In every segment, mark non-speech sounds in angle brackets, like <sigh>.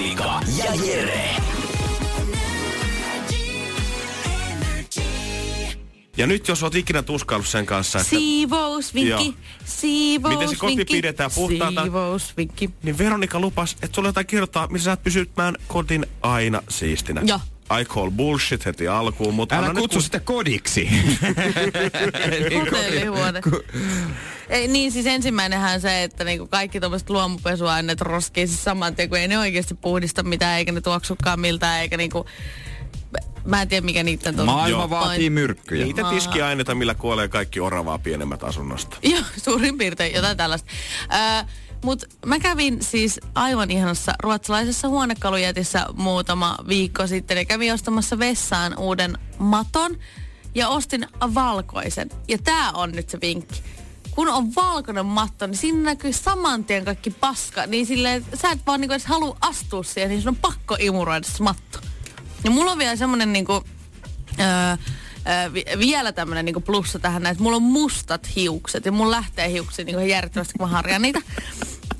Veronika ja Jere. Ja nyt jos oot ikinä tuskaillut sen kanssa, että Siivousvinkki, Joo. siivousvinkki. Miten se koti pidetään puhtaana? Siivousvinkki. niin Veronika lupas, että sulla jotain kirjoittaa, missä sä oot pysytään kodin aina siistinä. Joo. I call bullshit heti alkuun, mutta Älä kutsu nyt, sitä kodiksi. <laughs> Hotellihuone. Ei, niin siis ensimmäinenhän on se, että niinku kaikki tuommoiset luomupesuaineet roskii siis saman tien, kun ei ne oikeasti puhdista mitään, eikä ne tuoksukaan miltään, eikä niinku... Mä en tiedä, mikä niiden on. Maailma Joo. vaatii myrkkyjä. niitä tiskiaineita, millä kuolee kaikki oravaa pienemmät asunnosta. Joo, suurin piirtein jotain tällaista. Öö, Mutta mä kävin siis aivan ihanassa ruotsalaisessa huonekalujätissä muutama viikko sitten ja kävin ostamassa vessaan uuden maton ja ostin valkoisen. Ja tää on nyt se vinkki. Kun on valkoinen matto, niin siinä näkyy saman tien kaikki paska. Niin silleen, sä et vaan niinku edes halua astua siihen, niin sun on pakko imuroida se matto. Ja mulla on vielä semmonen niinku, öö, öö, vi- vielä tämmönen niinku plussa tähän, että mulla on mustat hiukset ja mun lähtee hiuksia niinku järjettömästi, kun mä harjaan niitä.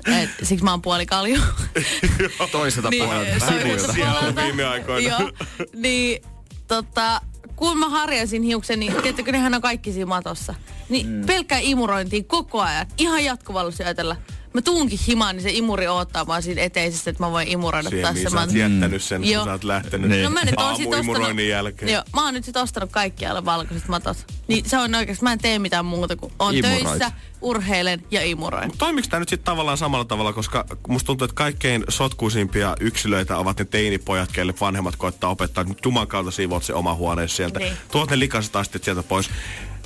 Et, siksi mä oon. <laughs> Toiselta puolelta. toiselta Sivuilta. Siellä on puolelta. viime aikoina. Joo, niin tota, kun mä harjasin hiuksen, niin tiedättekö, nehän on kaikki siinä matossa. Niin mm. pelkkää imurointiin koko ajan, ihan jatkuvalla syötellä. Mä tuunkin himaan, niin se imuri odottaa vaan siinä eteisessä, että mä voin imuroida Siihen, mihin se sä oot jättänyt sen, kun Joo. sä oot lähtenyt Niin. No mä nyt oon sit ostanut, jälkeen. joo, mä oon nyt sit ostanut kaikkialle valkoiset matot. Niin se on oikeasti, mä en tee mitään muuta kuin on Imuroit. töissä, urheilen ja imuroin. Toimiks tämä nyt sitten tavallaan samalla tavalla, koska musta tuntuu, että kaikkein sotkuisimpia yksilöitä ovat ne teinipojat, keille vanhemmat koettaa opettaa, että juman kautta siivoat se oma huoneesi sieltä. Niin. Tuot ne likaiset astit sieltä pois.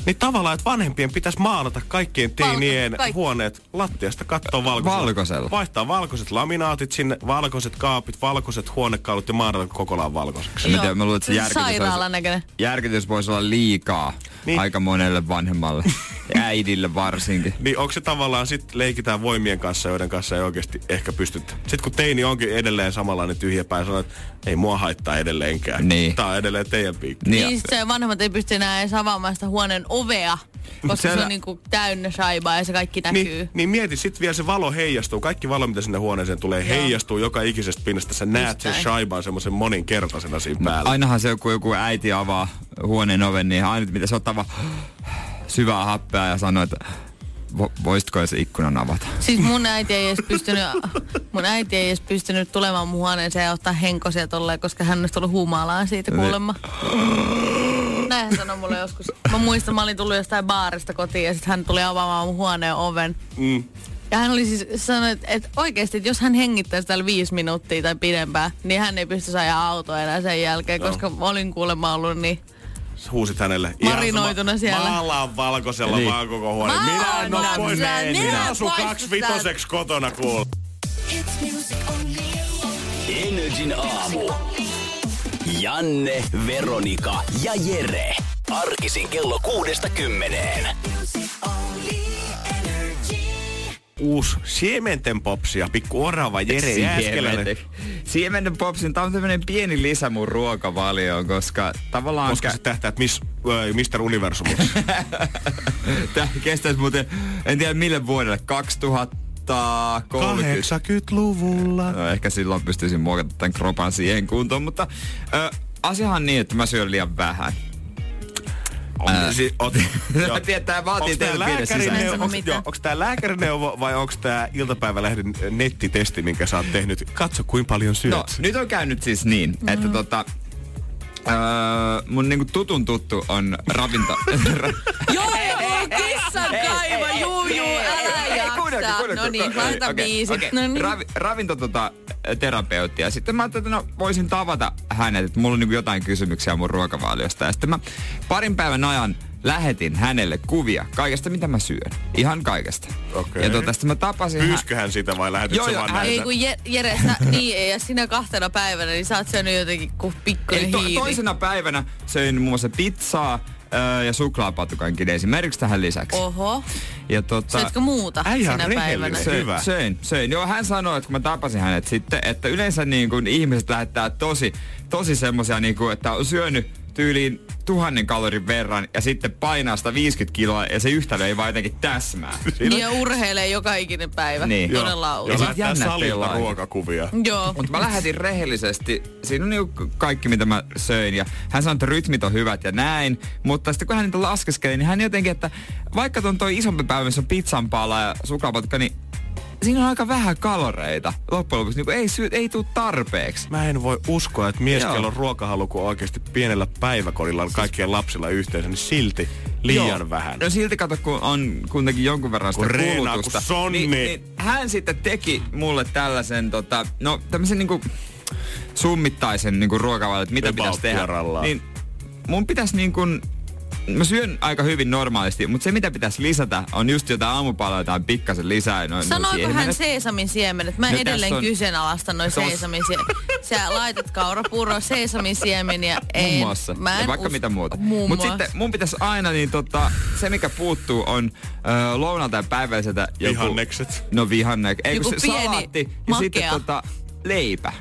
Niin tavallaan, että vanhempien pitäisi maalata kaikkien teinien kaikki. huoneet lattiasta kattoon valkoisella. Valkoisella. Vaihtaa valkoiset laminaatit sinne, valkoiset kaapit, valkoiset huonekalut ja maalata kokonaan valkoiseksi. En mä tiedä, mä luulen, että se järkytys, näköinen. järkytys voisi olla liikaa Niin. aika monelle vanhemmalle. <laughs> Äidille varsinkin. Niin onko se tavallaan sit leikitään voimien kanssa, joiden kanssa ei oikeasti ehkä pystytä. Sitten kun teini onkin edelleen samanlainen tyhjäpää ja sanoo, että ei mua haittaa edelleenkään. Niin. Tää on edelleen teidän piikki. Niin, Niin se vanhemmat ei pysty enää edes avaamaan sitä huoneen ovea, koska siellä- se on niinku täynnä shaibaa ja se kaikki näkyy. Niin, niin mieti, sit vielä se valo heijastuu. Kaikki valo, mitä sinne huoneeseen tulee, Joo. heijastuu joka ikisestä pinnasta. Sä näet Just sen näin. shaiban semmoisen moninkertaisena siinä päällä. Ainahan se joku, joku äiti avaa huoneen oven, niin ainut mitä se ottaa vaan <gasps> syvää happea ja sanoo, että vo, voisitko se ikkunan avata. Siis mun äiti ei edes pystynyt, mun äiti ei edes pystynyt tulemaan mun huoneeseen ja ottaa henkosia tolleen, koska hän olisi tullut huumaalaan siitä kuulemma. Näin hän sanoi mulle joskus. Mä muistan, mä olin tullut jostain baarista kotiin ja sitten hän tuli avaamaan mun huoneen oven. Mm. Ja hän oli siis sanonut, että, että oikeasti, että jos hän hengittäisi täällä viisi minuuttia tai pidempään, niin hän ei pystyisi ajaa autoa enää sen jälkeen, Joo. koska olin kuulemma ollut niin Huusit hänelle. Marinoituna Ihan sama, siellä. Maalaan valkoisella Niin. vaan koko huone. Minä en oo Maalaan pois. Minä, minä asun pois kaksi vitoseksi kotona kuul. Energin aamu. Janne, Veronika ja Jere. Arkisin kello kuudesta kymmeneen. Uusi siementen popsi ja pikku orava Jere Jääskeläinen. Siementen- popsin, tää on tämmönen pieni lisä mun ruokavalioon, koska tavallaan... Koska sä tähtäät mis, äh, Mr. Universumiksi. <laughs> Tää kestäisi muuten, en tiedä mille vuodelle, 2030. 80-luvulla. No, ehkä silloin pystyisin muokata tämän kropan siihen kuntoon, mutta ö, asiahan niin, että mä syön liian vähän. On, si, ot, <laughs> vaatii joo, onks tää lääkärineuvo vai onks tää iltapäivälehden nettitesti, minkä sä oot tehnyt? Katso, kuinka paljon syöt. No, nyt on käynyt siis niin, mm. että tota, öö, mun niinku tutun tuttu on ravinto... <laughs> Joo, joo, <laughs> kissan älä jaksa. No niin, laita biisit. No niin. Ravi, ravinto tota, terapeutti. Ja sitten mä ajattelin, että no, voisin tavata hänet, että mulla on niinku jotain kysymyksiä mun ruokavaliosta. Ja sitten mä parin päivän ajan lähetin hänelle kuvia kaikesta, mitä mä syön. Ihan kaikesta. Okei. Ja tota, sitten mä tapasin hän... Pyysköhän sitä vai lähetit Joo, vaan hän- näitä? Ei kun Je- Jere, sä, <laughs> niin, ja sinä kahtena päivänä, niin sä oot syönyt jotenkin kuin pikkuinen to, hiiri. toisena päivänä söin muun muassa pizzaa öö, ja suklaapatukankin esimerkiksi tähän lisäksi. Oho. Ja tota, Söitkö muuta Äijä sinä rehellinen. päivänä? Se- Söin, Hyvä. söin, söin. Joo, hän sanoi, että kun mä tapasin hänet sitten, että yleensä niin kuin ihmiset lähettää tosi, tosi semmosia, niin kuin, että on syönyt tyyliin tuhannen kalorin verran ja sitten painaa 150 kiloa ja se yhtälö ei vaan jotenkin täsmää. <laughs> Niin ja urheilee joka ikinen päivä. Niin. Todella Ja laulu. sit lähettää jännä, salilta ruokakuvia. Joo. Mutta mä lähetin rehellisesti, siinä on niinku kaikki mitä mä söin ja hän sanoi, että rytmit on hyvät ja näin, mutta sitten kun hän niitä laskeskeli, niin hän jotenkin, että vaikka ton toi isompi päivä, missä on pizzan pala ja suklaapatukka, niin siinä on aika vähän kaloreita. Loppujen lopuksi niin ei, syö, ei tule tarpeeksi. Mä en voi uskoa, että mies, on ruokahalu, kun oikeasti pienellä päiväkodilla on kaikkien lapsilla yhteensä, niin silti liian Joo. vähän. No silti kato, kun on kuitenkin jonkun verran sitä Kun reenaa, kulutusta. kun sonni. Niin, niin, hän sitten teki mulle tällaisen, tota, no tämmöisen niinku summittaisen niinku ruokavalion, että mitä About pitäisi tehdä. Niin mun pitäisi niinku, mä syön aika hyvin normaalisti, mutta se mitä pitäisi lisätä on just jotain aamupaloja tai pikkasen lisää. Noin, Sanoiko hän seesamin siemenet? Mä No edelleen on- kyseenalaistan noin Tos- seesamin siemenet. Sä laitat kaurapuro, seesamin siemeniä. Muun En, muassa. Mä en ja vaikka us- mitä muuta. Muun Mutta sitten mun pitäisi aina, niin tota, se mikä puuttuu on ö, lounalta ja päivälliseltä joku... Vihannekset. No vihannek. Ei Joku se pieni salaatti ja sitten tota, leipä.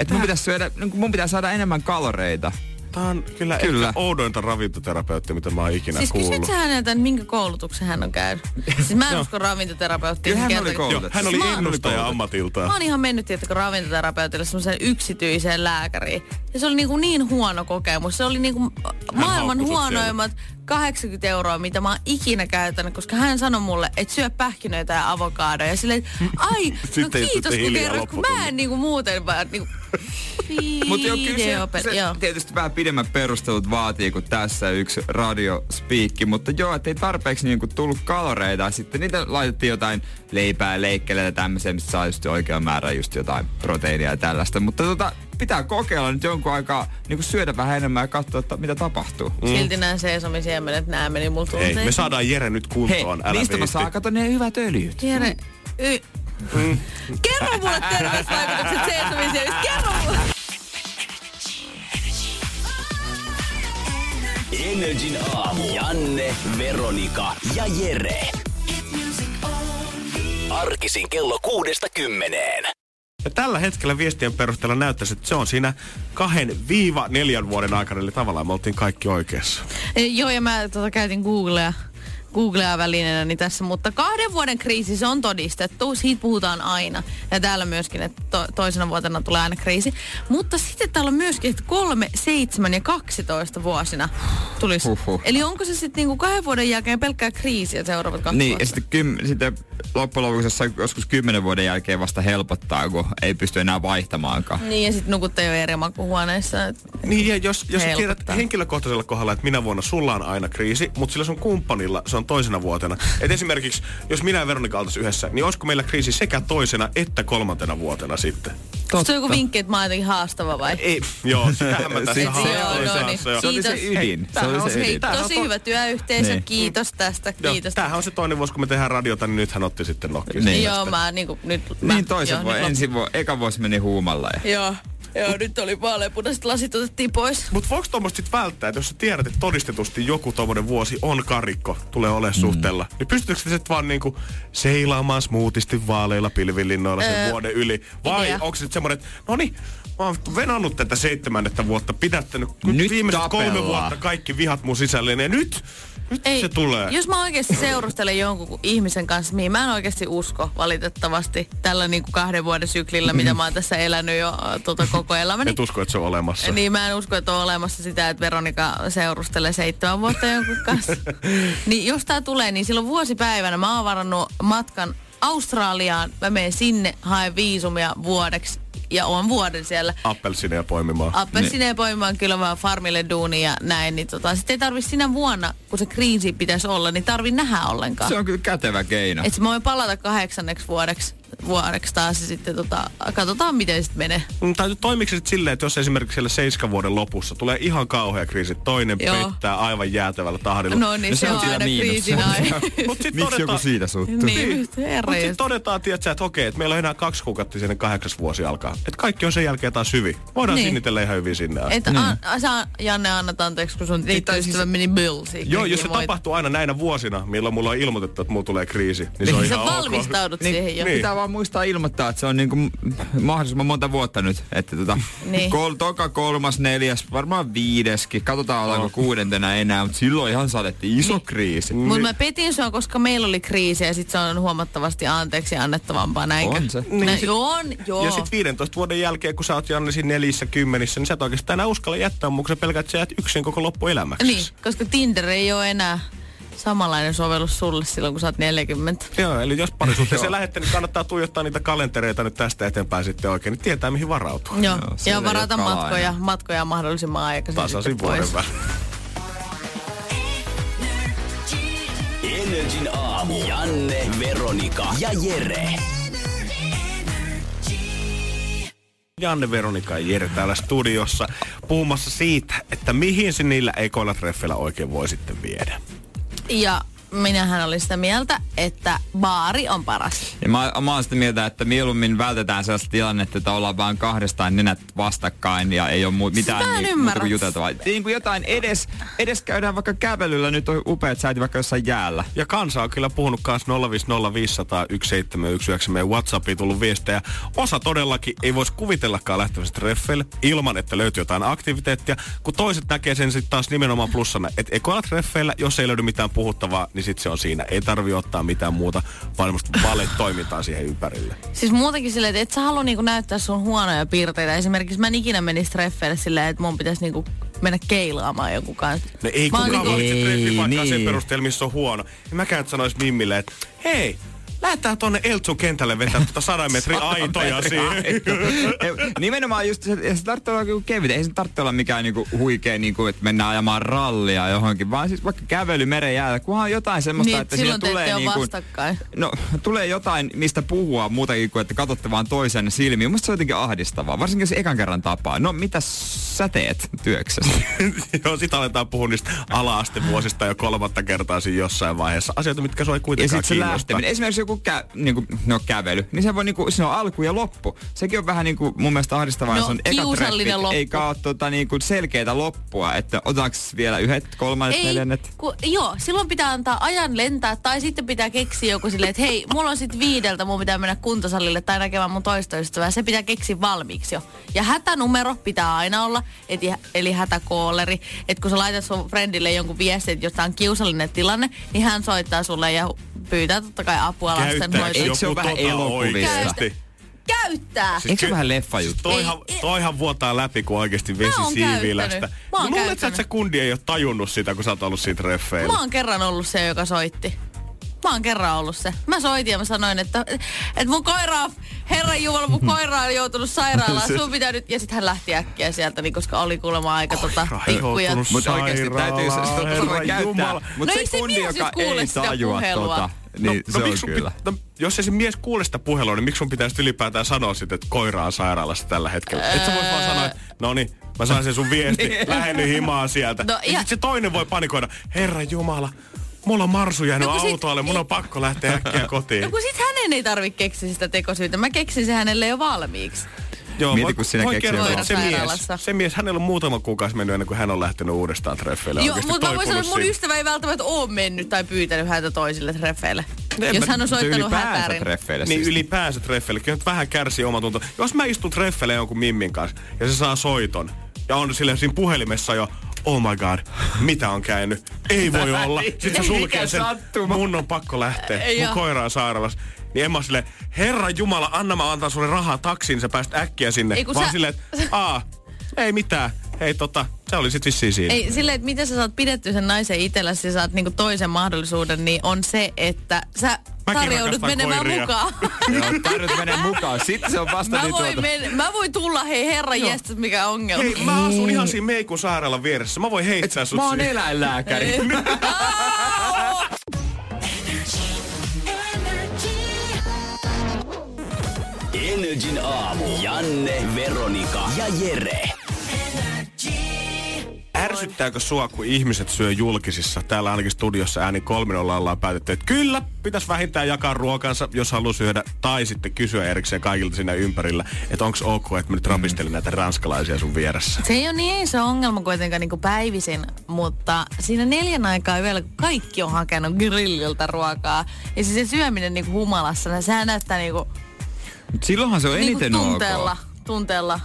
Et mun pitäisi syödä, niin mun pitää saada enemmän kaloreita. Tää on kyllä, Kyllä. ehkä oudointa ravintoterapeuttia, mitä mä oon ikinä Siis kysyt kuullut. sä häneltä, että minkä koulutuksen hän on käynyt? Siis mä en usko ravintoterapeuttiin. Kyllä hän kerta- oli koulutettu. Hän oli Mä oon- ennustaja ammatiltaan. Mä oon ihan mennyt, tiettäkö, ravintoterapeutille semmoiseen yksityiseen lääkäriin. Ja se oli niin, kuin niin huono kokemus. Se oli niin kuin maailman huonoimmat 80 euroa, mitä mä oon ikinä käyttänyt, koska hän sanoi mulle, että syö pähkinöitä ja avokadoja. Ja silleen, <laughs> ai, no kiitos kun kerrot, kun mä en niin kuin muuten vaan niin Mutta joo, kyllä se, Videoper- se joo. tietysti vähän pidemmät perustelut vaatii kuin tässä yksi radiospiikki, mutta joo, ettei tarpeeksi niinku tullut kaloreita. Sitten niitä laitettiin jotain leipää, leikkeleitä ja tämmöisiä, mistä saa just oikean määrän just jotain proteiinia ja tällaista. Mutta tota, pitää kokeilla nyt jonkun aikaa niinku syödä vähän enemmän ja katsoa, että mitä tapahtuu. Silti nämä seesamin siemenet, nämä meni mulla Ei, tunteisiin. me saadaan Jere nyt Hei, kuntoon, älä niistä mä viitti. saan, kato ne hyvät öljyt. Jere, y- Kerro mulle terveysvaikutukset siemistä. Kerro mulle. Energin aamu. Janne, Veronika ja Jere. Arkisin kello kuudesta kymmeneen. Ja tällä hetkellä viestien perusteella näyttäisi, että se on siinä kahden viiva neljän vuoden aikana, eli tavallaan me oltiin kaikki oikeassa. E, Joo, ja mä tota, käytin Googlea, Googlea välineenä niin tässä, mutta kahden vuoden kriisi se on todistettu, siitä puhutaan aina. Ja täällä myöskin, että to, toisena vuotena tulee aina kriisi. Mutta sitten täällä on myöskin, että kolme, seitsemän ja 12 vuosina tulisi. Huhhuh. Eli onko se sitten niinku kahden vuoden jälkeen pelkkää kriisiä seuraavat kaksi Niin, vuotta? ja sitten, kym, sitten loppujen lopuksi joskus kymmenen vuoden jälkeen vasta helpottaa, kun ei pysty enää vaihtamaankaan. Niin, ja sitten nukutte jo eri makuhuoneissa. Niin, ja jos, jos tiedät henkilökohtaisella kohdalla, että minä vuonna sulla on aina kriisi, mutta sillä sun kumppanilla se on toisena vuotena. Et esimerkiksi, jos minä ja Veronika oltaisiin yhdessä, niin olisiko meillä kriisi sekä toisena että kolmantena vuotena sitten? Onko se joku vinkki, että mä oon jotenkin haastava vai? Ei, joo, sitähän mä tässä oli no se- niin. se oli se Kiitos. ydin. Se oli on se ydin. on Tosi to- hyvä työyhteisö, Niin. kiitos tästä, Joo, kiitos. tämähän on se toinen vuosi, kun me tehdään radiota, niin nyt hän otti sitten nokkiin. Niin. Joo, mä niinku nyt... Mä, Niin toiset joo, voi, nyt ensi vuo, eka vuosi meni huumalla. Ja... Joo, joo, nyt oli vaaleanpunaiset lasit otettiin pois. Mutta voiko tuommoista sit välttää, että jos sä tiedät, että todistetusti joku tommonen vuosi on karikko, tulee olemaan mm. suhteella, niin pystytkö sä sitten vaan niinku seilaamaan smoothisti vaaleilla pilvilinnoilla sen Öö, vuoden yli? Vai idea. onko se sitten semmoinen, että no niin, mä oon venannut tätä seitsemännettä vuotta, pidättänyt nyt, viimeiset kolme tapellaan. vuotta kaikki vihat mun sisälle, ja nyt, nyt se tulee. Jos mä oikeasti seurustelen jonkun ihmisen kanssa, mihin mä en oikeasti usko valitettavasti tällä niinku kahden vuoden syklillä, mitä mä oon tässä elänyt jo tota koko elämäni. Et usko, että se on olemassa. Niin mä en usko, että on olemassa sitä, että Veronika seurustelee seitsemän vuotta jonkun kanssa. <laughs> niin jos tää tulee, niin silloin vuosipäivänä mä oon varannut matkan Australiaan. Mä menen sinne, haen viisumia vuodeksi ja oon vuoden siellä. Appelsineja poimimaan. Appelsineja poimimaan kyllä vaan farmille duunia ja näin, niin tota, sitten ei tarvi sinä vuonna, kun se kriisi pitäisi olla, niin tarvi nähdä ollenkaan. Se on kyllä kätevä keino. Että mä voin palata kahdeksanneksi vuodeksi vuodeksi taas ja sitten tota, katsotaan miten sitten menee. Mm, Tai toimiko se sit silleen, että jos esimerkiksi siellä seiskan vuoden lopussa tulee ihan kauhea kriisi, toinen Joo. pettää aivan jäätävällä tahdilla. No niin, No se, se on aina kriisin <laughs> sit Miksi joku siitä suuttuu? niin, herra Mutta sitten todetaan, tiedätkö, että okei, että meillä on enää kaksi kuukautta sinne kahdeksas vuosi alkaa. Että kaikki on sen jälkeen taas hyvin. Voidaan Niin. niin. sinnitellä ihan hyvin sinne asti. Että an, sä, Janne, annat anteeksi, kun sun tyttöystävä meni bylsiin. Joo, jos se tapahtuu aina näinä vuosina, milloin mulla on ilmoitettu, että mulla tulee kriisi, niin se on Niin ihan ok. valmistaudut Niin, siihen jo. niin. Pitää vaan muistaa ilmoittaa, että se on niinku mahdollisimman monta vuotta nyt. Että tota, <laughs> Niin. kol, toka, kolmas, neljäs, varmaan viideskin. Katsotaan ollaanko kuudentena enää, mutta silloin ihan saatettiin iso kriisi. Mutta mä petin sua, koska meillä oli kriisi ja sit se on huomattavasti anteeksi annettavampaa, näinkö? On se. Nä, on, joo. Ja sitten 15 vuoden jälkeen, kun sä oot Janne siinä nelissä, kymmenissä, niin sä et oikeastaan enää uskalla jättää mun, kun sä pelkät, että sä jäät yksin koko loppuelämäksi. Niin, koska Tinder ei ole enää samanlainen sovellus sulle silloin, kun sä oot 40. Joo, eli jos parisuhteeseen lähette, niin kannattaa tuijottaa niitä kalentereita nyt tästä eteenpäin sitten oikein, niin tietää mihin varautua. Joo, siellä ja varata matkoja, enää. matkoja mahdollisimman aikaisin Tasaisin sitten vuoden pois. välein. Energin aamu. Janne, Veronika ja Jere. Janne, Veronika ja Jere täällä studiossa puhumassa siitä, että mihin se niillä ekoilla treffeillä oikein voi sitten viedä. Ja minähän olin sitä mieltä, että baari on paras. Ja mä, mä oon sitä mieltä, että mieluummin vältetään sellaista tilannetta, että ollaan vaan kahdestaan nenät vastakkain ja ei ole mu- mitään Sitä niin, muuta kuin juteltavaa. Niin kuin jotain edes, edes käydään vaikka kävelyllä, nyt on upeat säät vaikka jossain jäällä. Ja kansa on kyllä puhunut kanssa 050501719 meidän Whatsappiin tullut viestejä. Osa todellakin ei voisi kuvitellakaan lähtevästä treffeille ilman, että löytyy jotain aktiviteettia, kun toiset näkee sen sitten taas nimenomaan plussana, että ekoilla treffeillä, jos ei löydy mitään puhuttavaa, niin sitten se on siinä. Ei tarvi ottaa mitään muuta varmasti toimintaa siihen ympärille. Siis muutenkin silleen, että et sä halua niinku näyttää sun huonoja piirteitä. Esimerkiksi mä en ikinä menisi treffeille silleen, että mun pitäisi niinku mennä keilaamaan jonkun kanssa. No ei kukaan niinku- valitse treffipaikkaa sen niin. perusteella, missä on huono. Ja mäkään et sanois Mimmille, että hei, lähdetään tonne Eltsun kentälle vetää tuota sadan <laughs> metrin aitoja siihen. Nimenomaan just se, ja se tarvitsee olla kevyt. Ei se tarvitse olla mikään niinku huikea, niinku, että mennään ajamaan rallia johonkin, vaan siis vaikka kävely meren jäällä, kunhan on jotain semmoista, Niin, että silloin siinä tulee niinku, vastakkain. No, tulee jotain, mistä puhua muutakin kuin, että katsotte vaan toisen silmiin. Musta se on jotenkin ahdistavaa, varsinkin jos ekan kerran tapaa. No, mitä sä teet työksessä? <laughs> Joo, sit aletaan puhua niistä ala-astevuosista jo kolmatta kertaa siinä jossain vaiheessa. Asioita, mitkä sua ei Ja kuitenkaan sitten se kiinnosta. lähteminen. Esimerkiksi joku kä, niinku, no, kävely, niin se voi niinku, siinä on alku ja loppu. Sekin on vähän niinku mun mielestä ahdistavaa, No, jos on eka treffit, loppu. eikä ole tota, niinku selkeää loppua, että otetaanko vielä yhdet, kolmannet, Ei, neljännet. ku, joo, silloin pitää antaa ajan lentää tai sitten pitää keksiä joku silleen, että hei, mulla on sitten viideltä, mun pitää mennä kuntosalille tai näkemään mun toista ystävää. Se pitää keksiä valmiiksi jo. Ja hätänumero pitää aina olla, et, eli hätäkooleri. Että kun sä laitat sun friendille jonkun viestin, että on kiusallinen tilanne, niin hän soittaa sulle ja pyytää totta kai apua Käyttääkö lastenhoitoon. Eikö se ole vähän tota elokuvista? Käyttää! Eikö se ky- vähän leffajuttu? Toihan, Ei, ei. toihan vuotaa läpi, kun oikeasti vesi Mä oon siivilästä. käyttänyt. Mä oon Luulet, sä, käyttänyt. että se kundi ei ole tajunnut sitä, kun sä oot ollut siinä treffeillä. Mä oon kerran ollut se, joka soitti. Mä oon kerran ollut se. Mä soitin ja mä sanoin, että, että mun koira on, herran jumala, mun koira on joutunut sairaalaan. <laughs> Sun pitää nyt, ja sitten hän lähti äkkiä sieltä, niin koska oli kuulemma aika tota, tikkuja. Mutta oikeasti täytyy se, Herran voi käyttää. Mutta No se se kundi, mies joka ei sitä tajua puhelua? tota, niin se on miksi sun kyllä. Pit, no, jos ei se mies kuule sitä puhelua, niin miksi sun pitäisi ylipäätään sanoa sitten, että koira on sairaalassa tällä hetkellä? Et sä vois vaan sanoa, että no niin, mä sain sen sun viesti, lähden himaan sieltä. No, ja ja- sit se toinen voi panikoida, herra jumala, mulla on marsu jäänyt No, autoalle, mun on pakko lähteä äkkiä kotiin. No kun sit hänen ei tarvi keksiä sitä tekosyytä. Mä keksin se hänelle jo valmiiksi. Joo, Mieti, kun sinä että se mies, se mies, hänellä on muutama kuukausi mennyt ennen kuin hän on lähtenyt uudestaan treffeille. Joo, mutta mä voin sanoa, että mun ystävä ei välttämättä ole mennyt tai pyytänyt häntä toisille treffeille. En Jos mä- hän on soittanut hätärin. treffeille Niin siis. ylipäänsä treffeille. Kyllä nyt vähän kärsii omatunto. Jos mä istun treffeille jonkun mimmin kanssa ja se saa soiton ja on sille siinä puhelimessa jo Oh my god, mitä on käynyt? Ei voi olla. <laughs> Sitten se sulkee sen. sattuma? Mun on pakko lähteä. Mun koira on sairaalassa. Niin en mä oo silleen, Herra Jumala, anna mä antaa sulle rahaa taksiin, sä pääst äkkiä sinne. Ei, Vaan sä- silleen, että <laughs> aa, ei mitään. Hei tota, se oli sit vissiin siinä. Ei, silleen, että miten sä saat pidetty sen naisen itselläsi ja saat niinku toisen mahdollisuuden, niin on se, että sä tarjoudut rakastan menemään koiria. mukaan. <laughs> Joo, tarvitset mennä mukaan. Sitten se on vasta mä, niin voin tuota. men- mä voin tulla, hei herra jestas, mikä ongelma. Hei, mä asun ihan siinä Meikun sairaalan vieressä. Mä voin heittää sut Mä oon eläinlääkäri. <laughs> Energin aamu. Janne, Veronika ja Jere. Ärsyttääkö sua, kun ihmiset syö julkisissa? Täällä ainakin studiossa ääni kolminolla ollaan päätetty, että kyllä, pitäisi vähintään jakaa ruokansa, jos haluaa syödä, tai sitten kysyä erikseen kaikilta siinä ympärillä, että onko ok, että mä nyt rapistelin näitä ranskalaisia sun vieressä. Se ei ole niin iso ongelma kuitenkaan niin päivisin, mutta siinä neljän aikaa vielä, kun kaikki on hakenut grilliltä ruokaa, ja siis se syöminen niin humalassa, niin sehän näyttää niin kuin, silloinhan se on niin eniten tunteella. ok. Tunteella.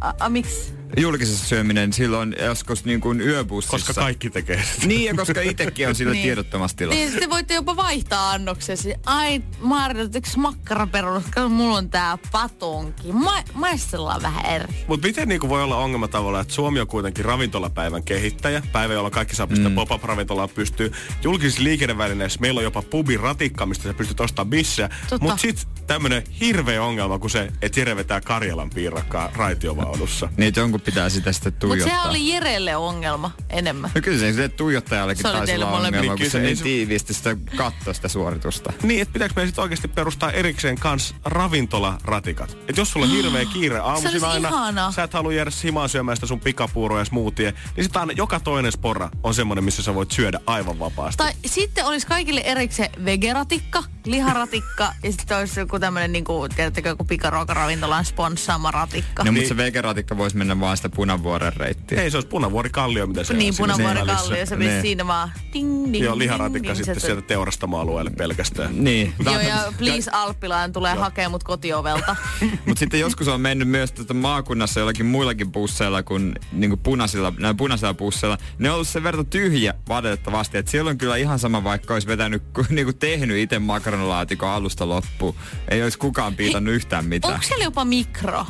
A, a, miksi? Julkisessa syöminen silloin joskus niin kuin yöbussissa. Koska kaikki tekee sitä. Niin, ja koska itsekin on sillä Niin. tiedottomassa tilassa. Niin, sitten voitte jopa vaihtaa annoksesi. Ai, Marja, yksi makkaraperunat, mulla on tää patonki. Ma- maistellaan vähän eri. Mutta miten niinku voi olla ongelma tavallaan, että Suomi on kuitenkin ravintolapäivän kehittäjä, päivä, jolla kaikki saa pistää mm. pop-up-ravintolaan pystyy. Julkisissa liikennevälineissä meillä on jopa pubin ratikka, mistä sä pystyt ostamaan bissejä. Totta. Mutta sitten tämmönen hirveä ongelma, kun se, että Jere vetää Karjalan piirakkaa raitiovaunussa. Niin, että jonkun pitää sitä sitten Mutta tuijottaa. sehän oli Jerelle ongelma enemmän. No kyllä se sille tuijottajallekin Se taisi olla ongelma, Niin, kun se se- niin se- tiiviisti sitä katsoi sitä suoritusta. Niin, että pitääkö meidän sitten oikeasti perustaa erikseen kans ravintolaratikat? Et jos sulla on hirveä kiire aamuisin aina, ihanaa. sä et halua jäädä himaan syömään sitä sun pikapuuroa ja smoothie, niin sitten aina joka toinen sporra on semmoinen, missä sä voit syödä aivan vapaasti. Tai sitten olisi kaikille erikseen vegeratikka, liharatikka ja sitten olisi joku tämmöinen, niin kuin, tiedättekö, joku pikaruokaravintolan sponssaama ratikka. No, Niin. mutta se vegeratikka voisi mennä vaan sitä punavuoren reittiä. Ei, se olisi punavuori kallio, mitä se niin, on punavuori kallio, se Niin. menisi siinä vaan ding, ding, Joo, liharatikka ding, sitten se- sieltä teurastamoalueelle pelkästään. Niin. Joo, ja please Alppilaan tulee hakea mut kotiovelta. <laughs> Mutta sitten joskus on mennyt myös tuota maakunnassa jollakin muillakin busseilla kuin niinku punaisilla, näillä punaisilla busseilla. Ne on ollut sen verran tyhjä valitettavasti, että siellä on kyllä ihan sama, vaikka olisi vetänyt, <laughs> niinku tehnyt itse makaronilaatikon alusta loppuun. Ei olisi kukaan piitannut yhtään mitään. Onko siellä jopa mikro?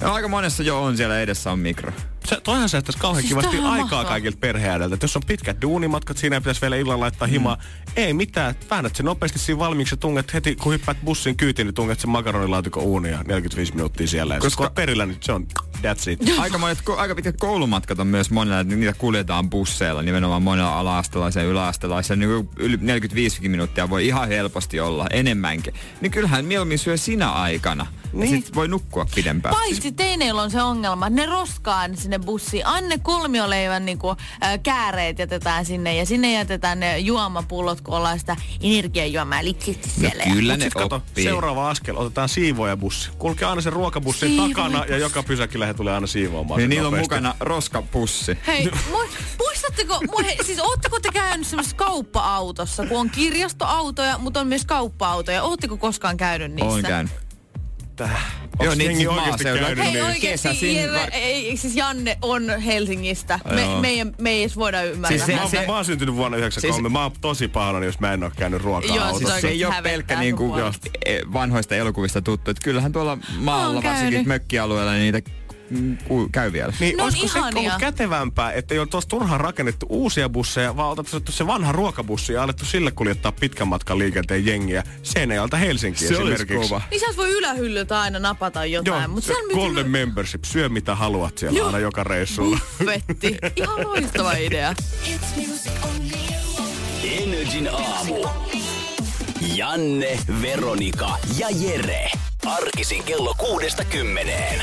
Ja aika monessa jo on siellä edessä on mikro. Se, toihan säästäisi kauhean Siis kivasti aikaa mahtavaa. kaikilta perheäideltä. Että jos on pitkät duunimatkat, siinä ei pitäisi vielä illalla laittaa himaa. Mm. Ei mitään. Väännät se nopeasti siinä valmiiksi ja tunget heti, kun hyppäät bussin kyytiin, niin tunget sen makaronilaatikon uunia 45 minuuttia siellä. Ja Koska- kun on perillä, niin se on that's it. <laughs> Aika, monet, ko- aika pitkät koulumatkat on myös monella, että niitä kuljetaan busseilla, nimenomaan monella ala-astelaisen ja yläastelaisen. Niin yli 45 minuuttia voi ihan helposti olla, enemmänkin. Niin kyllähän mieluummin syö sinä aikana. Niin. Sitten voi nukkua pidempään. Paitsi teineillä on se ongelma, ne roskaan sinne bussiin. Aina ne kolmioleivän niinku, äh, kääreet jätetään sinne ja sinne jätetään ne juomapullot, kun ollaan sitä energiajuomaa litsitty siellä. ja- kyllä Mut ne kato, oppii. seuraava askel, otetaan siivoojabussi. Kulkee aina sen ruokabussin Siivooja takana ja joka pysäkillä he tulee aina siivoamaan. Niin niillä on mukana roskapussi. Hei, mu- muistatteko, mu- he, siis ootteko te käynyt semmoisessa kauppa-autossa, kun on kirjastoautoja, mutta on myös kauppa-autoja. Ootteko koskaan käynyt niissä? Oon käynyt. Täh. Joo, niin siis maaseudulla. Hei niin? oikeesti, kesäsin ei, siis Janne on Helsingistä. Me, Joo. meidän, me ei edes voida ymmärtää. Siis se- Mä, oon- se- mä oon syntynyt vuonna 93. Siis- mä oon tosi pahoillani, jos mä en oo käynyt Joo, ruoka-autossa. siis se ei ole pelkkä niinku vanhoista elokuvista tuttu. Että kyllähän tuolla maalla, varsinkin mökkialueella, niin niitä käy vielä. Niin Ne on olisiko se ihania. ollut kätevämpää, että ei ole tuossa turhaan rakennettu uusia busseja, vaan otettu se vanha ruokabussi ja alettu sille kuljettaa pitkän matkan liikenteen jengiä Seinäjoelta Helsinkiin Se olisi esimerkiksi. kova. Niin sieltä voi ylähyllyltä aina napata jotain. Joo, Mut se siellä Golden Membership, syö mitä haluat siellä Joo. aina joka reissulla. Buffetti. Ihan loistava idea. Energin aamu. Janne, Veronika ja Jere. Arkisin kello kuudesta kymmeneen.